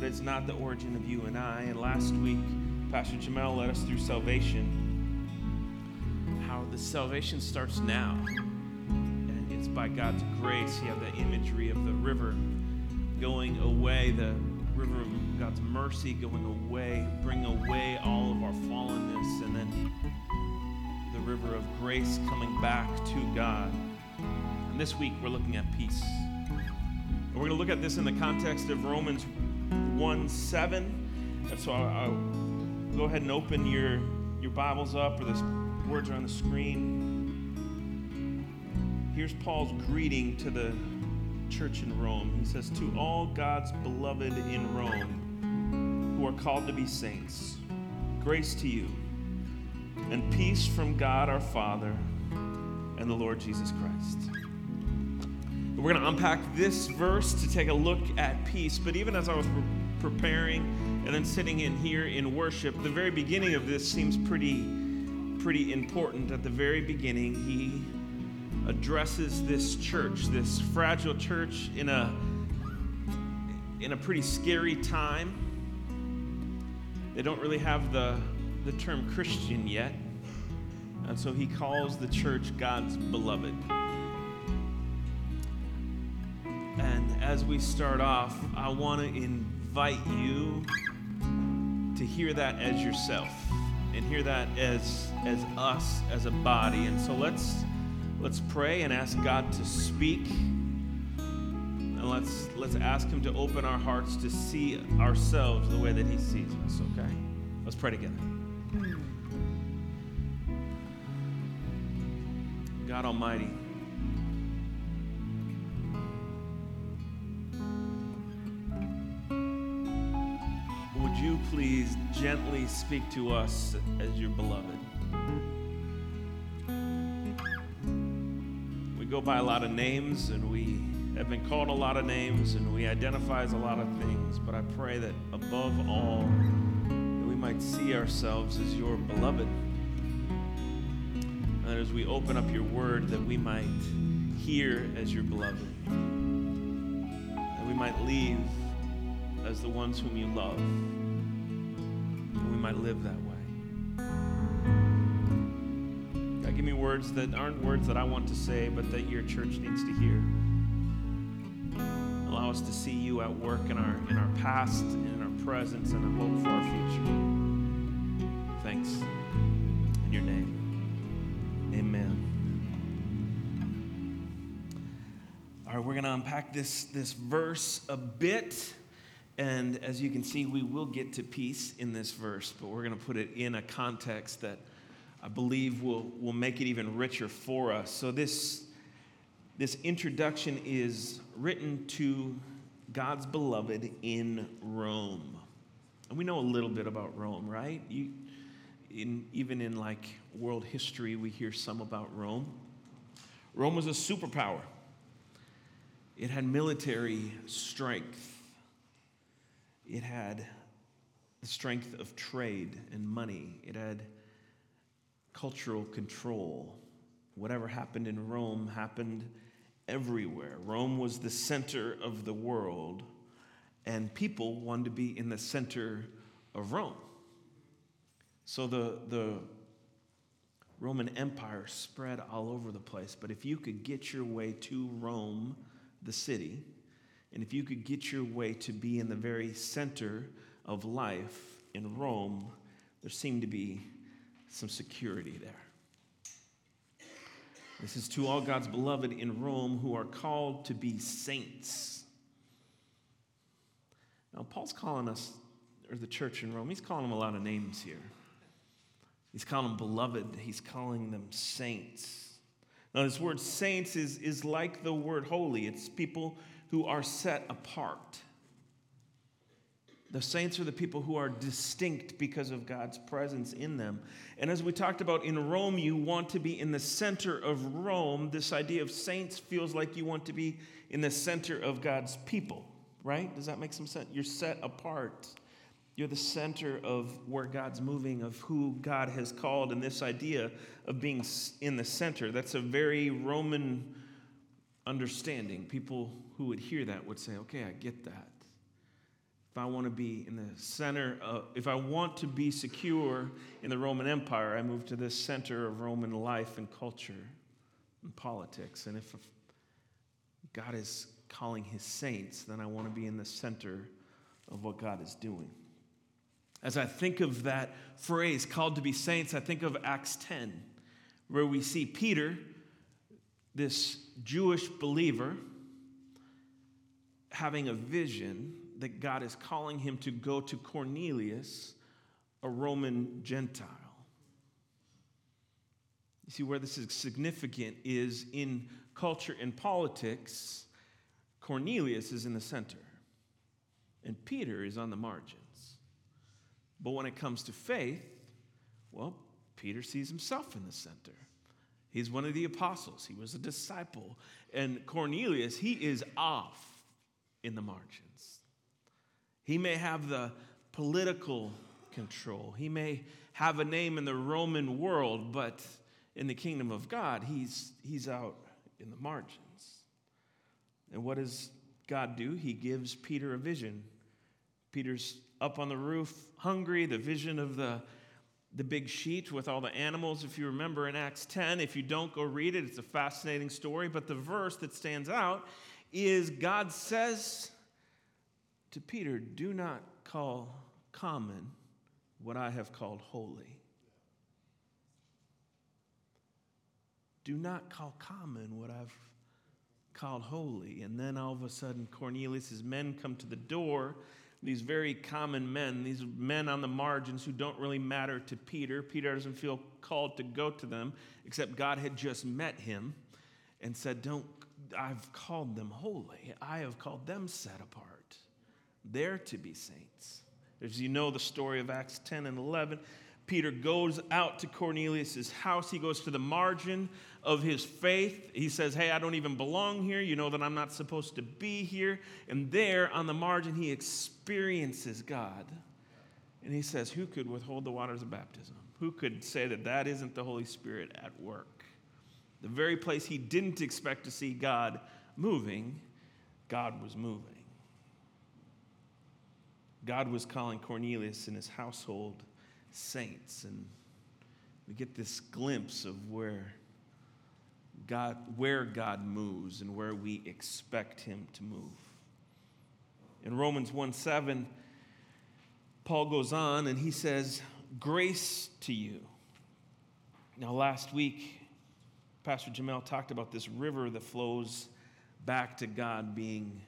but it's not the origin of you and I. And last week, Pastor Jamel led us through salvation. How the salvation starts now. And it's by God's grace. You have the imagery of the river going away, the river of God's mercy going away, bring away all of our fallenness, and then the river of grace coming back to God. And this week we're looking at peace. And we're going to look at this in the context of Romans 1 7. And so I'll, I'll go ahead and open your, your Bibles up, or the words are on the screen. Here's Paul's greeting to the church in Rome. He says, To all God's beloved in Rome who are called to be saints, grace to you and peace from God our Father and the Lord Jesus Christ. We're going to unpack this verse to take a look at peace. But even as I was preparing and then sitting in here in worship, the very beginning of this seems pretty, pretty important. At the very beginning, he addresses this church, this fragile church, in a in a pretty scary time. They don't really have the the term Christian yet, and so he calls the church God's beloved. As we start off, I want to invite you to hear that as yourself and hear that as as us as a body. And so let's let's pray and ask God to speak. And let's let's ask him to open our hearts to see ourselves the way that he sees us, okay? Let's pray together. God Almighty, you please gently speak to us as your beloved? We go by a lot of names and we have been called a lot of names and we identify as a lot of things, but I pray that above all, that we might see ourselves as your beloved. And that as we open up your word, that we might hear as your beloved. That we might leave as the ones whom you love. Might live that way. God, give me words that aren't words that I want to say, but that your church needs to hear. Allow us to see you at work in our in our past, in our presence, and a hope for our future. Thanks. In your name. Amen. All right, we're going to unpack this, this verse a bit. And as you can see, we will get to peace in this verse, but we're going to put it in a context that I believe will, will make it even richer for us. So, this, this introduction is written to God's beloved in Rome. And we know a little bit about Rome, right? You, in, even in like world history, we hear some about Rome. Rome was a superpower. It had military strength. It had the strength of trade and money. It had cultural control. Whatever happened in Rome happened everywhere. Rome was the center of the world, and people wanted to be in the center of Rome. So the, the Roman Empire spread all over the place. But if you could get your way to Rome, the city, and if you could get your way to be in the very center of life in Rome, there seemed to be some security there. This is to all God's beloved in Rome who are called to be saints. Now, Paul's calling us, or the church in Rome, he's calling them a lot of names here. He's calling them beloved, he's calling them saints. Now, this word saints is, is like the word holy, it's people who are set apart. The saints are the people who are distinct because of God's presence in them. And as we talked about in Rome, you want to be in the center of Rome. This idea of saints feels like you want to be in the center of God's people, right? Does that make some sense? You're set apart. You're the center of where God's moving, of who God has called, and this idea of being in the center. That's a very Roman understanding. People who would hear that would say, okay, I get that. if I want to be in the center, of, if I want to be secure in the Roman Empire, I move to this center of Roman life and culture and politics. And if God is calling his saints, then I want to be in the center of what God is doing. As I think of that phrase, called to be saints, I think of Acts 10, where we see Peter, this Jewish believer, having a vision that God is calling him to go to Cornelius, a Roman Gentile. You see, where this is significant is in culture and politics, Cornelius is in the center, and Peter is on the margins. But when it comes to faith, well, Peter sees himself in the center. He's one of the apostles, he was a disciple. And Cornelius, he is off in the margins. He may have the political control, he may have a name in the Roman world, but in the kingdom of God, he's, he's out in the margins. And what does God do? He gives Peter a vision. Peter's up on the roof, hungry, the vision of the, the big sheet with all the animals, if you remember in Acts 10. If you don't, go read it. It's a fascinating story. But the verse that stands out is God says to Peter, Do not call common what I have called holy. Do not call common what I've called holy. And then all of a sudden, Cornelius' men come to the door. These very common men, these men on the margins who don't really matter to Peter. Peter doesn't feel called to go to them, except God had just met him and said, Don't I've called them holy. I have called them set apart. They're to be saints. As you know the story of Acts 10 and 11, Peter goes out to Cornelius' house. He goes to the margin of his faith. He says, Hey, I don't even belong here. You know that I'm not supposed to be here. And there on the margin, he experiences God. And he says, Who could withhold the waters of baptism? Who could say that that isn't the Holy Spirit at work? The very place he didn't expect to see God moving, God was moving. God was calling Cornelius and his household saints. And we get this glimpse of where God, where God moves and where we expect him to move. In Romans 1 7, Paul goes on and he says, Grace to you. Now, last week, Pastor Jamel talked about this river that flows back to God being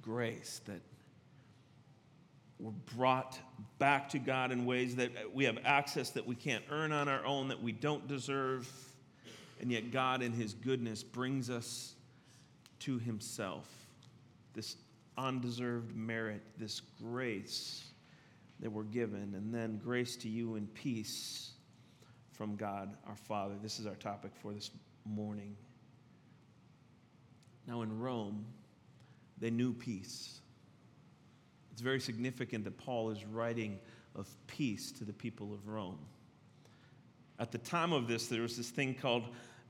grace, that we're brought back to God in ways that we have access that we can't earn on our own, that we don't deserve, and yet God, in His goodness, brings us to Himself. This undeserved merit, this grace that we're given, and then grace to you and peace from God our Father. This is our topic for this morning. Now, in Rome, they knew peace. It's very significant that Paul is writing of peace to the people of Rome. At the time of this, there was this thing called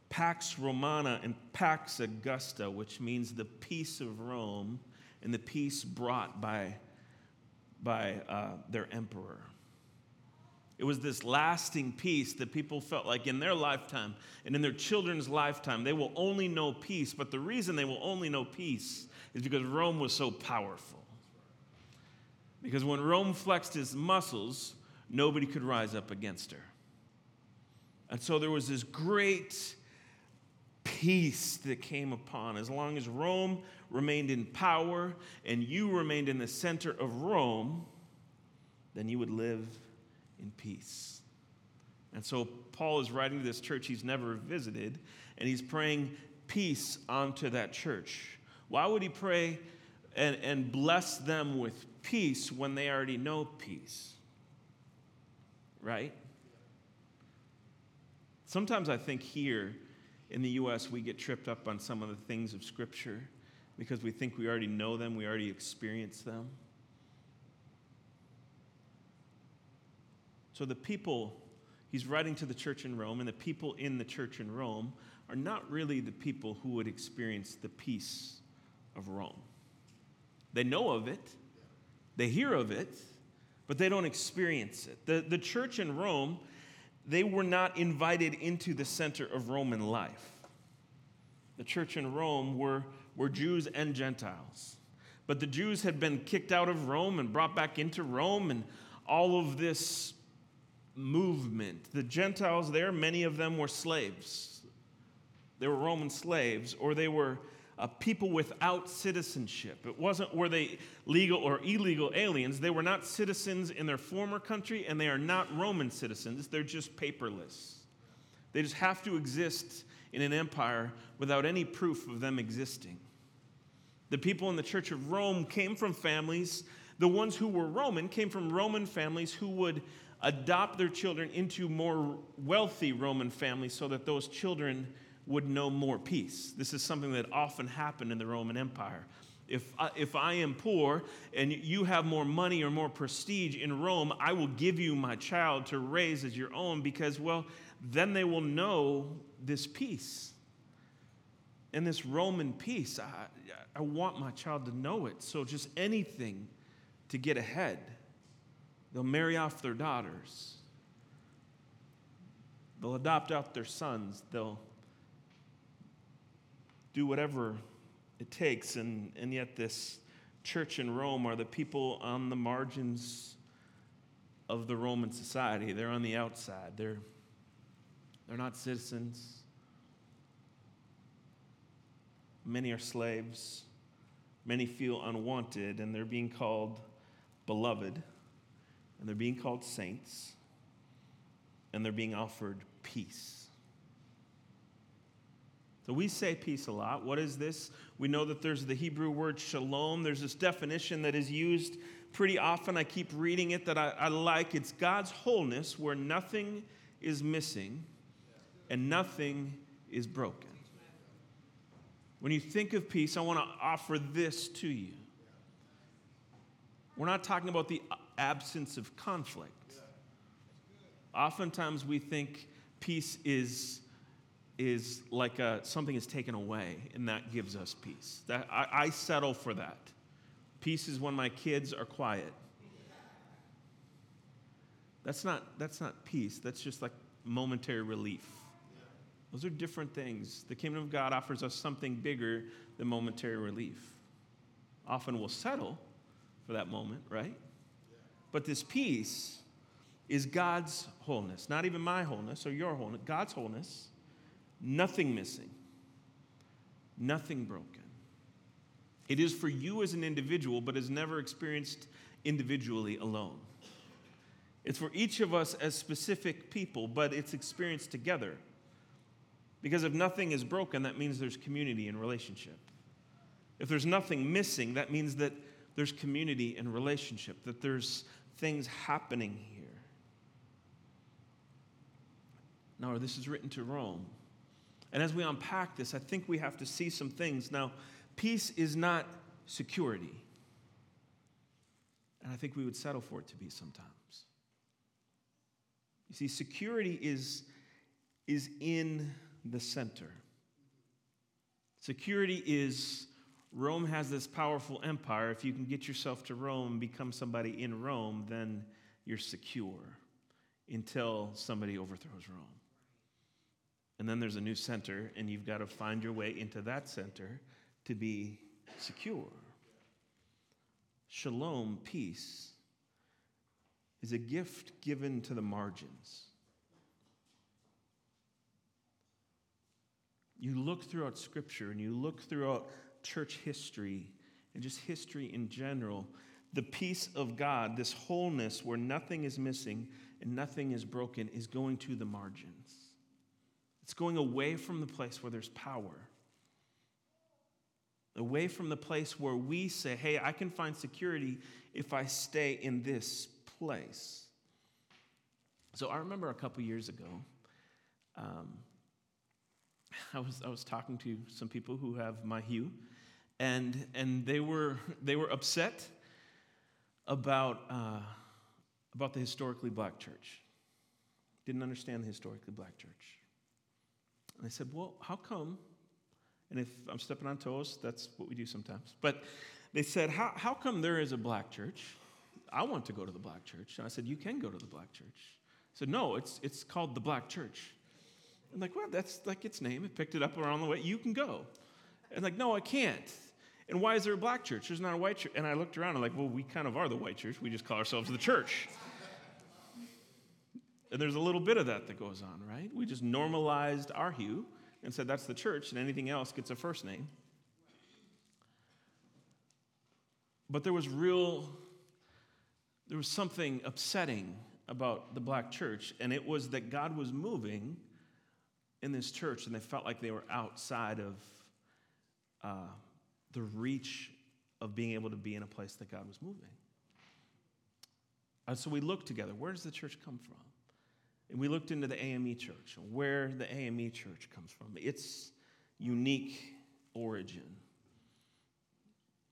Pax Romana and Pax Augusta, which means the peace of Rome and the peace brought by, by uh, their emperor. It was this lasting peace that people felt like in their lifetime and in their children's lifetime, they will only know peace. But the reason they will only know peace is because Rome was so powerful. Because when Rome flexed his muscles, nobody could rise up against her. And so there was this great peace that came upon. As long as Rome remained in power and you remained in the center of Rome, then you would live in peace. And so Paul is writing to this church he's never visited, and he's praying peace onto that church. Why would he pray and, and bless them with peace when they already know peace? Right? Sometimes I think here in the U.S., we get tripped up on some of the things of Scripture because we think we already know them, we already experience them. So the people, he's writing to the church in Rome, and the people in the church in Rome are not really the people who would experience the peace of Rome. They know of it, They hear of it, but they don't experience it. The, the church in Rome, they were not invited into the center of Roman life. The church in Rome were, were Jews and Gentiles. But the Jews had been kicked out of Rome and brought back into Rome, and all of this movement. The Gentiles there, many of them were slaves. They were Roman slaves, or they were uh, people without citizenship. It wasn't were they legal or illegal aliens. They were not citizens in their former country, and they are not Roman citizens. They're just paperless. They just have to exist in an empire without any proof of them existing. The people in the Church of Rome came from families, the ones who were Roman came from Roman families who would adopt their children into more wealthy Roman families so that those children would know more peace. This is something that often happened in the Roman Empire. If I, if I am poor and you have more money or more prestige in Rome, I will give you my child to raise as your own because, well, then they will know this peace. And this Roman peace, I, I want my child to know it. So just anything to get ahead. They'll marry off their daughters. They'll adopt out their sons. They'll do whatever it takes. And, and yet, this church in Rome are the people on the margins of the Roman society. They're on the outside, they're, they're not citizens. Many are slaves. Many feel unwanted, and they're being called beloved and they're being called saints, and they're being offered peace. So we say peace a lot. What is this? We know that there's the Hebrew word shalom. There's this definition that is used pretty often. I keep reading it that I, I like. It's God's wholeness where nothing is missing and nothing is broken. When you think of peace, I want to offer this to you. We're not talking about the absence of conflict. Oftentimes we think peace is, is like a, something is taken away and that gives us peace. That, I, I settle for that. Peace is when my kids are quiet. That's not, that's not peace, that's just like momentary relief. Those are different things. The kingdom of God offers us something bigger than momentary relief. Often we'll settle for that moment, right? But this peace is God's wholeness, not even my wholeness or your wholeness, God's wholeness, nothing missing, nothing broken. It is for you as an individual, but is never experienced individually alone. It's for each of us as specific people, but it's experienced together. Because if nothing is broken, that means there's community and relationship. If there's nothing missing, that means that there's community and relationship, that there's things happening here. Now, this is written to Rome. And as we unpack this, I think we have to see some things. Now, peace is not security. And I think we would settle for it to be sometimes. You see, security is, is in the center. Security is Rome has this powerful empire. If you can get yourself to Rome, and become somebody in Rome, then you're secure until somebody overthrows Rome. And then there's a new center, and you've got to find your way into that center to be secure. Shalom, peace, is a gift given to the margins. You look throughout Scripture and you look throughout church history and just history in general, the peace of God, this wholeness where nothing is missing and nothing is broken, is going to the margins. It's going away from the place where there's power, away from the place where we say, hey, I can find security if I stay in this place. So I remember a couple years ago, um, I was, I was talking to some people who have my hue, and, and they, were, they were upset about, uh, about the historically black church. Didn't understand the historically black church. And I said, Well, how come? And if I'm stepping on toes, that's what we do sometimes. But they said, How, how come there is a black church I want to go to the black church. And I said, You can go to the black church. I said, No, it's, it's called the black church. I'm like, Well, that's like its name. It picked it up around the way. You can go. And like, No, I can't. And why is there a black church? There's not a white church. And I looked around and I'm like, Well, we kind of are the white church. We just call ourselves the church. And there's a little bit of that that goes on, right? We just normalized our hue and said that's the church, and anything else gets a first name. But there was real, there was something upsetting about the black church, and it was that God was moving in this church, and they felt like they were outside of uh, the reach of being able to be in a place that God was moving. And so we looked together where does the church come from? And we looked into the AME church, where the AME church comes from, its unique origin.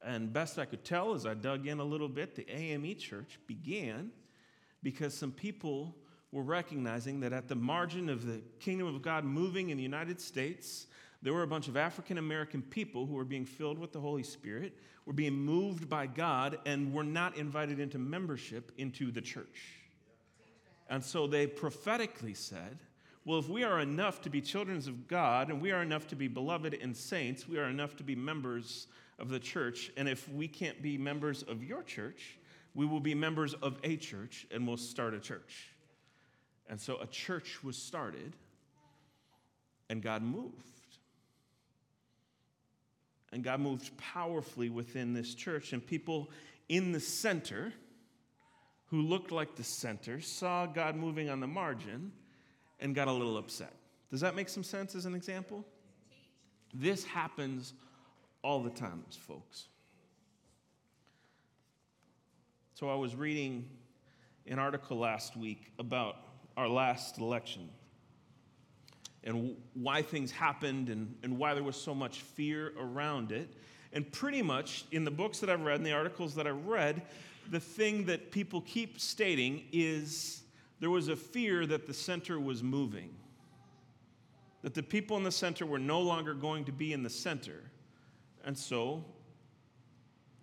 And best I could tell as I dug in a little bit, the AME church began because some people were recognizing that at the margin of the kingdom of God moving in the United States, there were a bunch of African American people who were being filled with the Holy Spirit, were being moved by God, and were not invited into membership into the church. And so they prophetically said, well, if we are enough to be children of God and we are enough to be beloved and saints, we are enough to be members of the church. And if we can't be members of your church, we will be members of a church and we'll start a church. And so a church was started and God moved. And God moved powerfully within this church, and people in the center who looked like the center saw God moving on the margin and got a little upset. Does that make some sense as an example? This happens all the time, folks. So I was reading an article last week about our last election and why things happened and, and why there was so much fear around it. And pretty much in the books that I've read and the articles that I've read, the thing that people keep stating is there was a fear that the center was moving, that the people in the center were no longer going to be in the center. And so,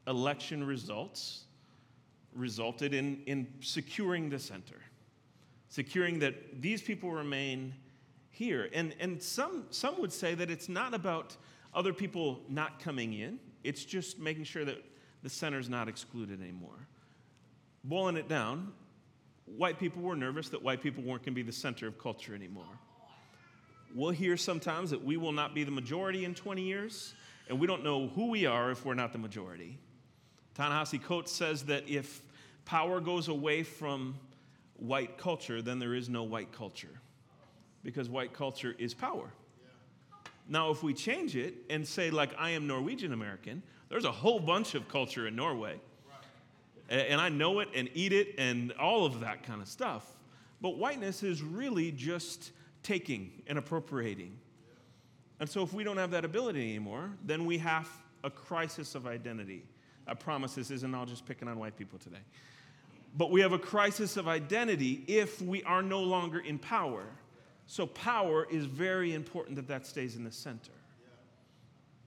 election results resulted in, in securing the center, securing that these people remain here. And, and some, some would say that it's not about other people not coming in, it's just making sure that the center's not excluded anymore boiling it down, white people were nervous that white people weren't going to be the center of culture anymore. We'll hear sometimes that we will not be the majority in 20 years, and we don't know who we are if we're not the majority. Ta-Nehisi Coates says that if power goes away from white culture, then there is no white culture, because white culture is power. Now, if we change it and say, like, I am Norwegian American, there's a whole bunch of culture in Norway and I know it and eat it and all of that kind of stuff. But whiteness is really just taking and appropriating. And so if we don't have that ability anymore, then we have a crisis of identity. I promise this isn't all just picking on white people today. But we have a crisis of identity if we are no longer in power. So power is very important that that stays in the center.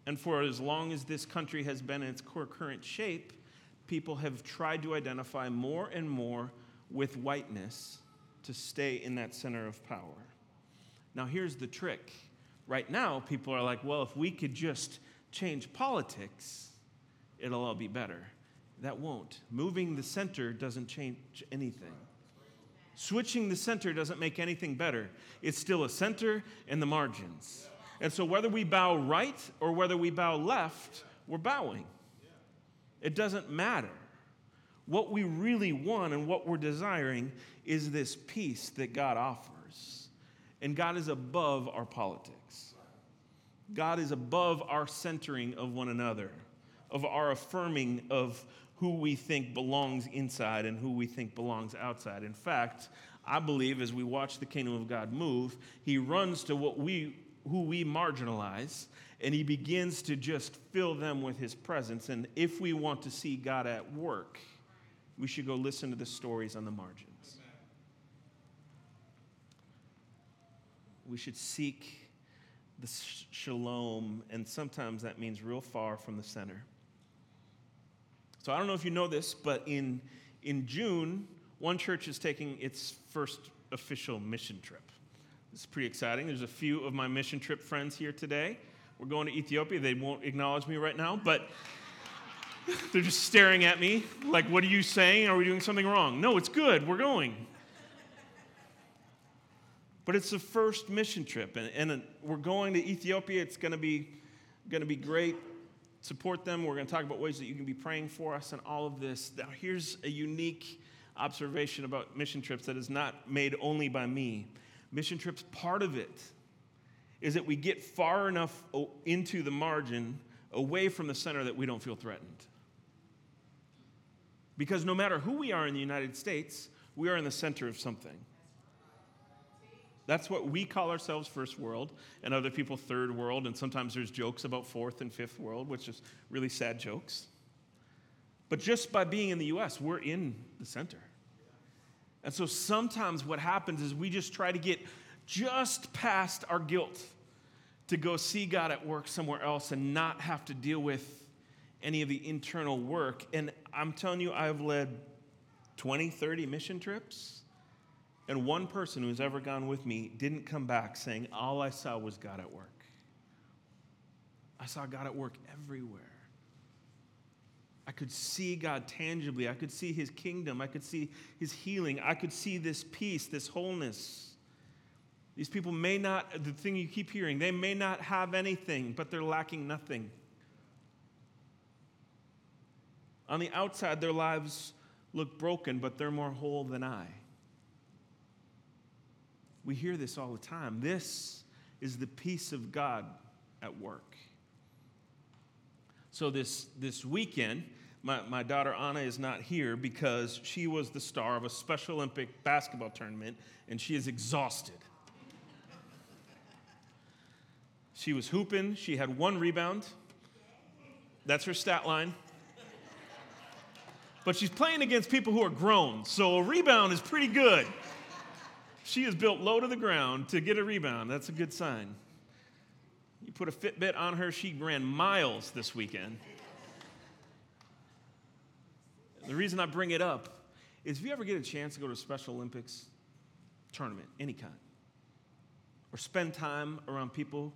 And for as long as this country has been in its core current shape, people have tried to identify more and more with whiteness to stay in that center of power. Now, here's the trick. Right now, people are like, well, if we could just change politics, it'll all be better. That won't. Moving the center doesn't change anything. Switching the center doesn't make anything better. It's still a center and the margins. And so, whether we bow right or whether we bow left, we're bowing. It doesn't matter. What we really want and what we're desiring is this peace that God offers. And God is above our politics. God is above our centering of one another, of our affirming of who we think belongs inside and who we think belongs outside. In fact, I believe as we watch the kingdom of God move, he runs to what we who we marginalize and he begins to just fill them with his presence. And if we want to see God at work, we should go listen to the stories on the margins. We should seek the shalom, and sometimes that means real far from the center. So I don't know if you know this, but in in June, one church is taking its first official mission trip. It's pretty exciting. There's a few of my mission trip friends here today. We're going to Ethiopia. They won't acknowledge me right now, but they're just staring at me like, What are you saying? Are we doing something wrong? No, it's good. We're going. But it's the first mission trip, and, and we're going to Ethiopia. It's going to be going to be great. Support them. We're going to talk about ways that you can be praying for us and all of this. Now, here's a unique observation about mission trips that is not made only by me. Mission trips, part of it is that we get far enough into the margin away from the center that we don't feel threatened. Because no matter who we are in the United States, we are in the center of something. That's what we call ourselves first world, and other people third world, and sometimes there's jokes about fourth and fifth world, which is really sad jokes. But just by being in the US, we're in the center. And so sometimes what happens is we just try to get just past our guilt to go see God at work somewhere else and not have to deal with any of the internal work. And I'm telling you, I've led 20, 30 mission trips and one person who's ever gone with me didn't come back saying, All I saw was God at work. I saw God at work everywhere. I could see God tangibly. I could see his kingdom. I could see his healing. I could see this peace, this wholeness. These people may not, the thing you keep hearing, they may not have anything, but they're lacking nothing. On the outside, their lives look broken, but they're more whole than I. We hear this all the time. This is the peace of God at work. So, this, this weekend, my, my daughter Anna is not here because she was the star of a Special Olympic basketball tournament and she is exhausted. She was hooping, she had one rebound. That's her stat line. But she's playing against people who are grown, so a rebound is pretty good. She is built low to the ground to get a rebound. That's a good sign. You put a Fitbit on her, she ran miles this weekend. The reason I bring it up is if you ever get a chance to go to a Special Olympics tournament, any kind, or spend time around people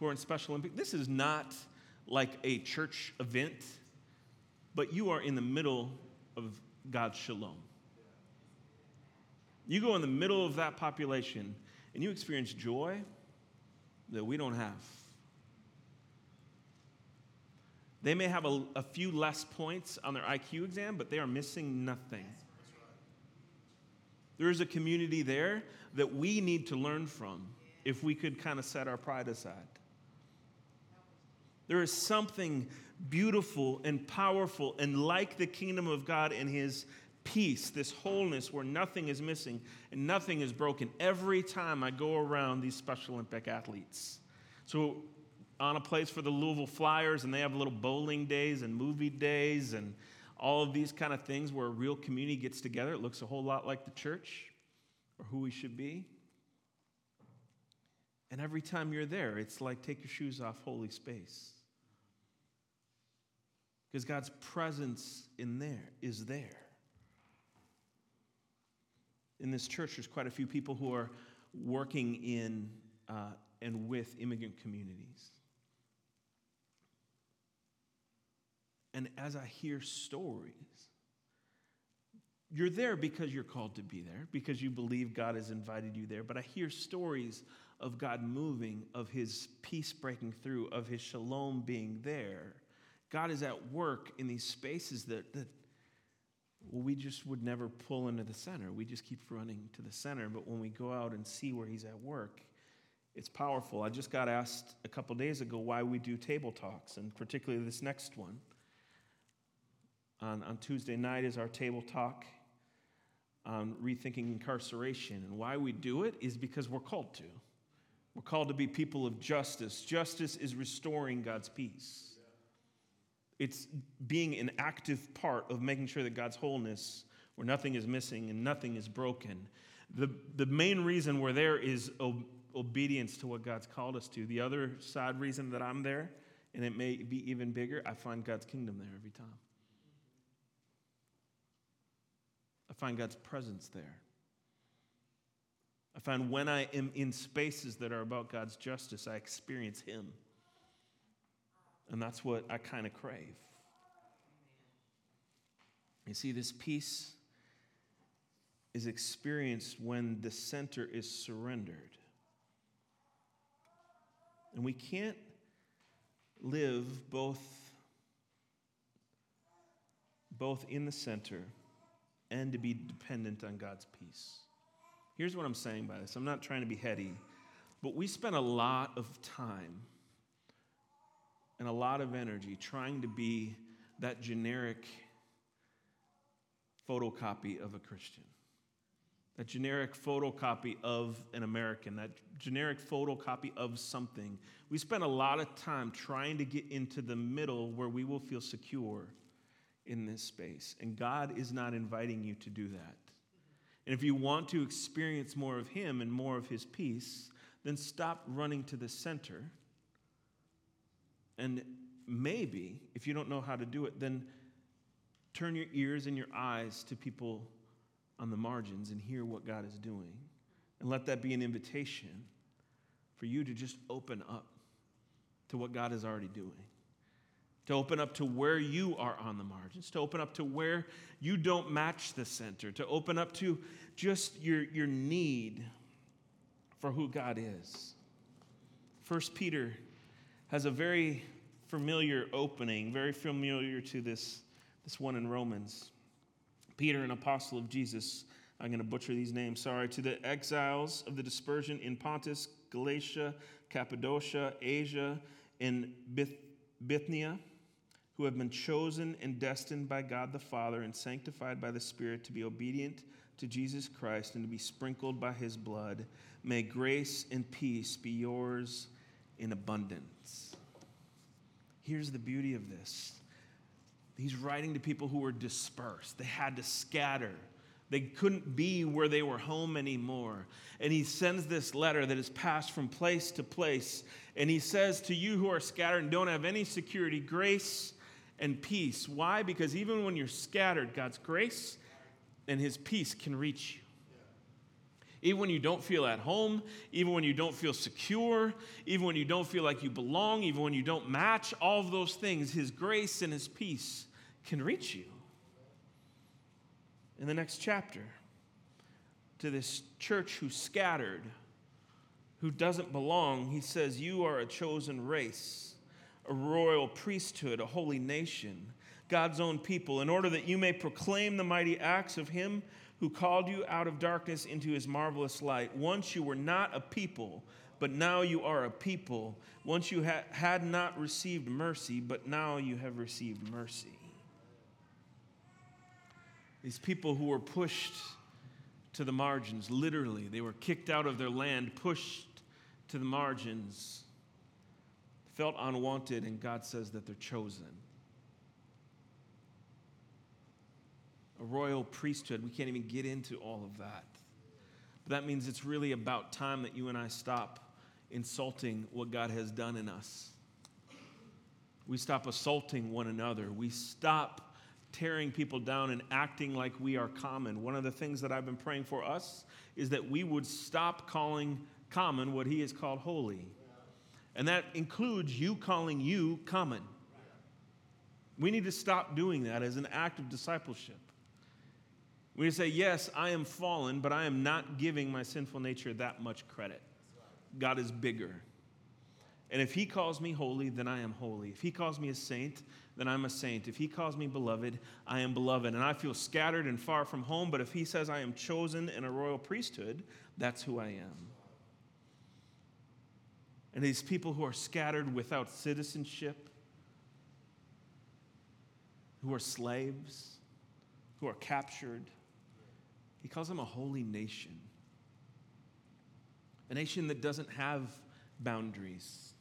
who are in Special Olympics, this is not like a church event, but you are in the middle of God's shalom. You go in the middle of that population and you experience joy that we don't have. They may have a, a, few less points on their IQ exam, but they are missing nothing. There is a community there that we need to learn from if we could kind of set our pride aside. There is something beautiful and powerful and like the kingdom of God and his peace, this wholeness where nothing is missing and nothing is broken every time I go around these Special Olympic athletes. So, on a place for the Louisville Flyers, and they have little bowling days and movie days and all of these kind of things where a real community gets together. It looks a whole lot like the church or who we should be. And every time you're there, it's like take your shoes off, holy space. Because God's presence in there is there in this church, there's quite a few people who are working in uh, and with immigrant communities. And as I hear stories, you're there because you're called to be there, because you believe God has invited you there. But I hear stories of God moving, of his peace breaking through, of his shalom being there. God is at work in these spaces that, that well, we just would never pull into the center. We just keep running to the center. But when we go out and see where he's at work, it's powerful. I just got asked a couple days ago why we do table talks, and particularly this next one. On, on Tuesday night is our table talk on rethinking incarceration. And why we do it is because we're called to. We're called to be people of justice. Justice is restoring God's peace. It's being an active part of making sure that God's wholeness, where nothing is missing and nothing is broken. The, the main reason we're there is ob- obedience to what God's called us to. The other side reason that I'm there, and it may be even bigger, I find God's kingdom there every time. I find God's presence there. I find when I am in spaces that are about God's justice, I experience Him. And that's what I kind of crave. You see, this peace is experienced when the center is surrendered. And we can't live both, both in the center and to be dependent on God's peace. Here's what I'm saying by this I'm not trying to be heady, but we spend a lot of time and a lot of energy trying to be that generic photocopy of a Christian, that generic photocopy of an American, that generic photocopy of something. We spend a lot of time trying to get into the middle where we will feel secure in this space. And God is not inviting you to do that. And if you want to experience more of Him and more of His peace, then stop running to the center. And maybe, if you don't know how to do it, then turn your ears and your eyes to people on the margins and hear what God is doing. And let that be an invitation for you to just open up to what God is already doing to open up to where you are on the margins, to open up to where you don't match the center, to open up to just your, your need for who God is. First Peter has a very familiar opening, very familiar to this, this one in Romans. Peter, an apostle of Jesus, I'm going to butcher these names, sorry, to the exiles of the dispersion in Pontus, Galatia, Cappadocia, Asia, in Bithynia who have been chosen and destined by God the Father and sanctified by the Spirit to be obedient to Jesus Christ and to be sprinkled by his blood. May grace and peace be yours in abundance. Here's the beauty of this he's writing to people who were dispersed, they had to scatter. They couldn't be where they were home anymore. And he sends this letter that is passed from place to place. And he says to you who are scattered and don't have any security, grace and peace. Why? Because even when you're scattered, God's grace and His peace can reach you. Even when you don't feel at home, even when you don't feel secure, even when you don't feel like you belong, even when you don't match, all of those things, His grace and His peace can reach you. In the next chapter, to this church who's scattered, who doesn't belong, he says, You are a chosen race a royal priesthood, a holy nation, God's own people, in order that you may proclaim the mighty acts of Him who called you out of darkness into His marvelous light. Once you were not a people, but now you are a people. Once you ha- had not received mercy, but now you have received mercy. These people who were pushed to the margins, literally, they were kicked out of their land, pushed to the margins felt unwanted, and God says that they're chosen. A royal priesthood, we can't even get into all of that. But that means it's really about time that you and I stop insulting what God has done in us. We stop assaulting one another. We stop tearing people down and acting like we are common. One of the things that I've been praying for us is that we would stop calling common what He has called holy. And that includes you calling you common. We need to stop doing that as an act of discipleship. We say, Yes, I am fallen, but I am not giving my sinful nature that much credit. God is bigger. And if He calls me holy, then I am holy. If He calls me a saint, then I'm a saint. If He calls me beloved, I am beloved. And I feel scattered and far from home, but if He says I am chosen in a royal priesthood, that's who I am. And these people who are scattered without citizenship, who are slaves, who are captured, he calls them a holy nation. A nation that doesn't have boundaries,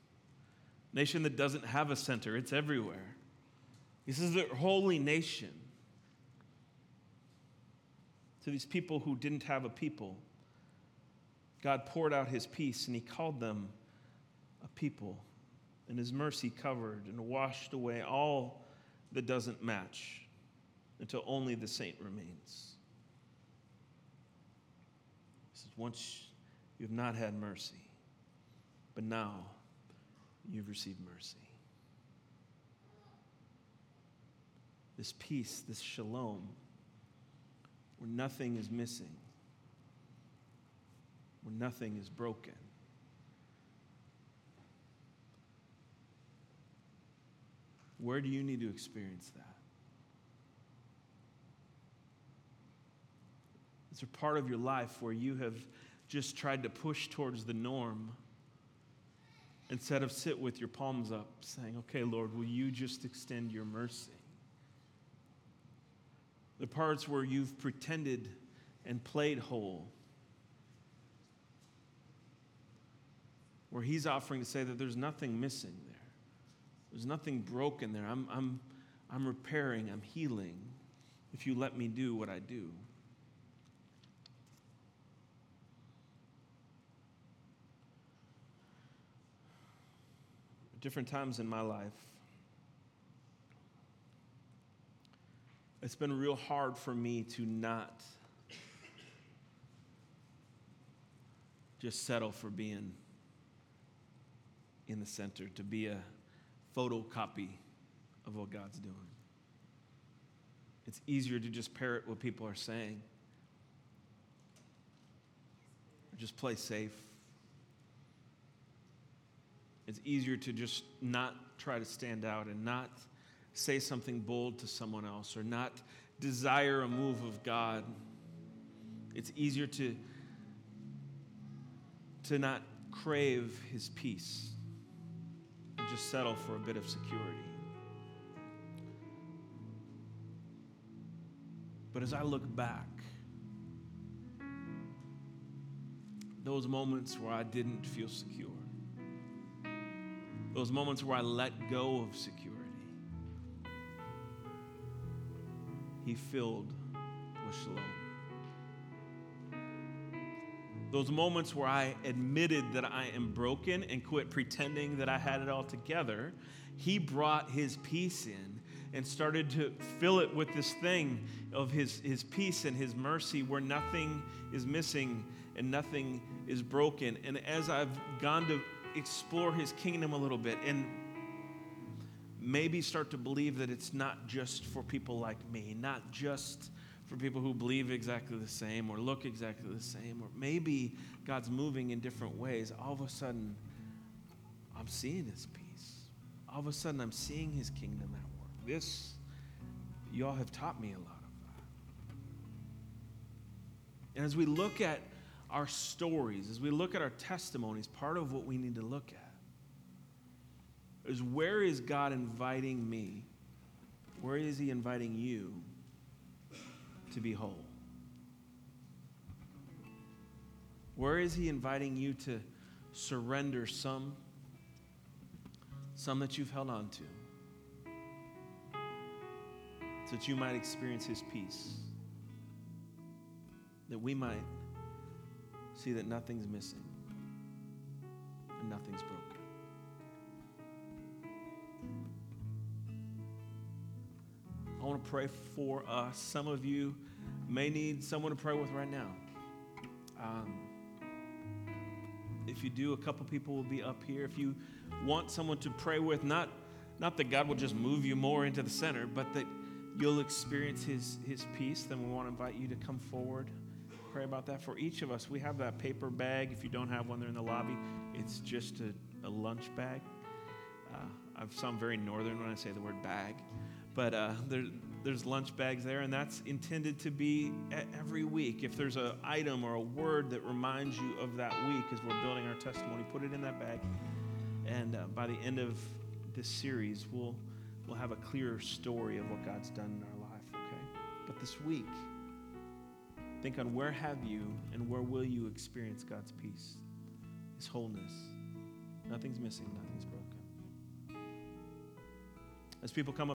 a nation that doesn't have a center, it's everywhere. He says a holy nation. To these people who didn't have a people, God poured out his peace and he called them a people, and his mercy covered and washed away all that doesn't match until only the saint remains. He says, Once you have not had mercy, but now you've received mercy. This peace, this shalom, where nothing is missing, where nothing is broken. Where do you need to experience that? Is there part of your life where you have just tried to push towards the norm instead of sit with your palms up, saying, Okay, Lord, will you just extend your mercy? The parts where you've pretended and played whole, where He's offering to say that there's nothing missing. There's nothing broken there. I'm, I'm, I'm repairing, I'm healing if you let me do what I do. different times in my life, it's been real hard for me to not just settle for being in the center, to be a photocopy of what God's doing. It's easier to just parrot what people are saying, or just play safe. It's easier to just not try to stand out and not say something bold to someone else or not desire a move of God. It's easier to, to not crave his peace just settle for a bit of security. But as I look back, those moments where I didn't feel secure, those moments where I let go of security, He filled with shalom. Those moments where I admitted that I am broken and quit pretending that I had it all together, He brought His peace in and started to fill it with this thing of his, his peace and his mercy where nothing is missing and nothing is broken. And as I've gone to explore his kingdom a little bit and maybe start to believe that it's not just for people like me, not just for people who believe exactly the same or look exactly the same, or maybe God's moving in different ways. All of a sudden, I'm seeing his peace. All of a sudden, I'm seeing his kingdom at work. This, y'all have taught me a lot of that. And as we look at our stories, as we look at our testimonies, part of what we need to look at is where is God inviting me? Where is He inviting you to be whole? Where is He inviting you to surrender some, some that you've held on to, so that you might experience His peace, that we might see that nothing's missing and nothing's broken. Pray for us. Some of you may need someone to pray with right now. Um, if you do, a couple people will be up here. If you want someone to pray with, not, not that God will just move you more into the center, but that you'll experience his, his peace, then we want to invite you to come forward pray about that for each of us. We have that paper bag. If you don't have one, they're in the lobby. It's just a, a lunch bag. Uh, I sound very northern when I say the word bag, but uh, there, there's lunch bags there, and that's intended to be every week. If there's an item or a word that reminds you of that week as we're building our testimony, put it in that bag. And uh, by the end of this series, we'll, we'll have a clearer story of what God's done in our life, okay? But this week, Think on where have you and where will you experience God's peace, His wholeness. Nothing's missing, nothing's broken. As people come up,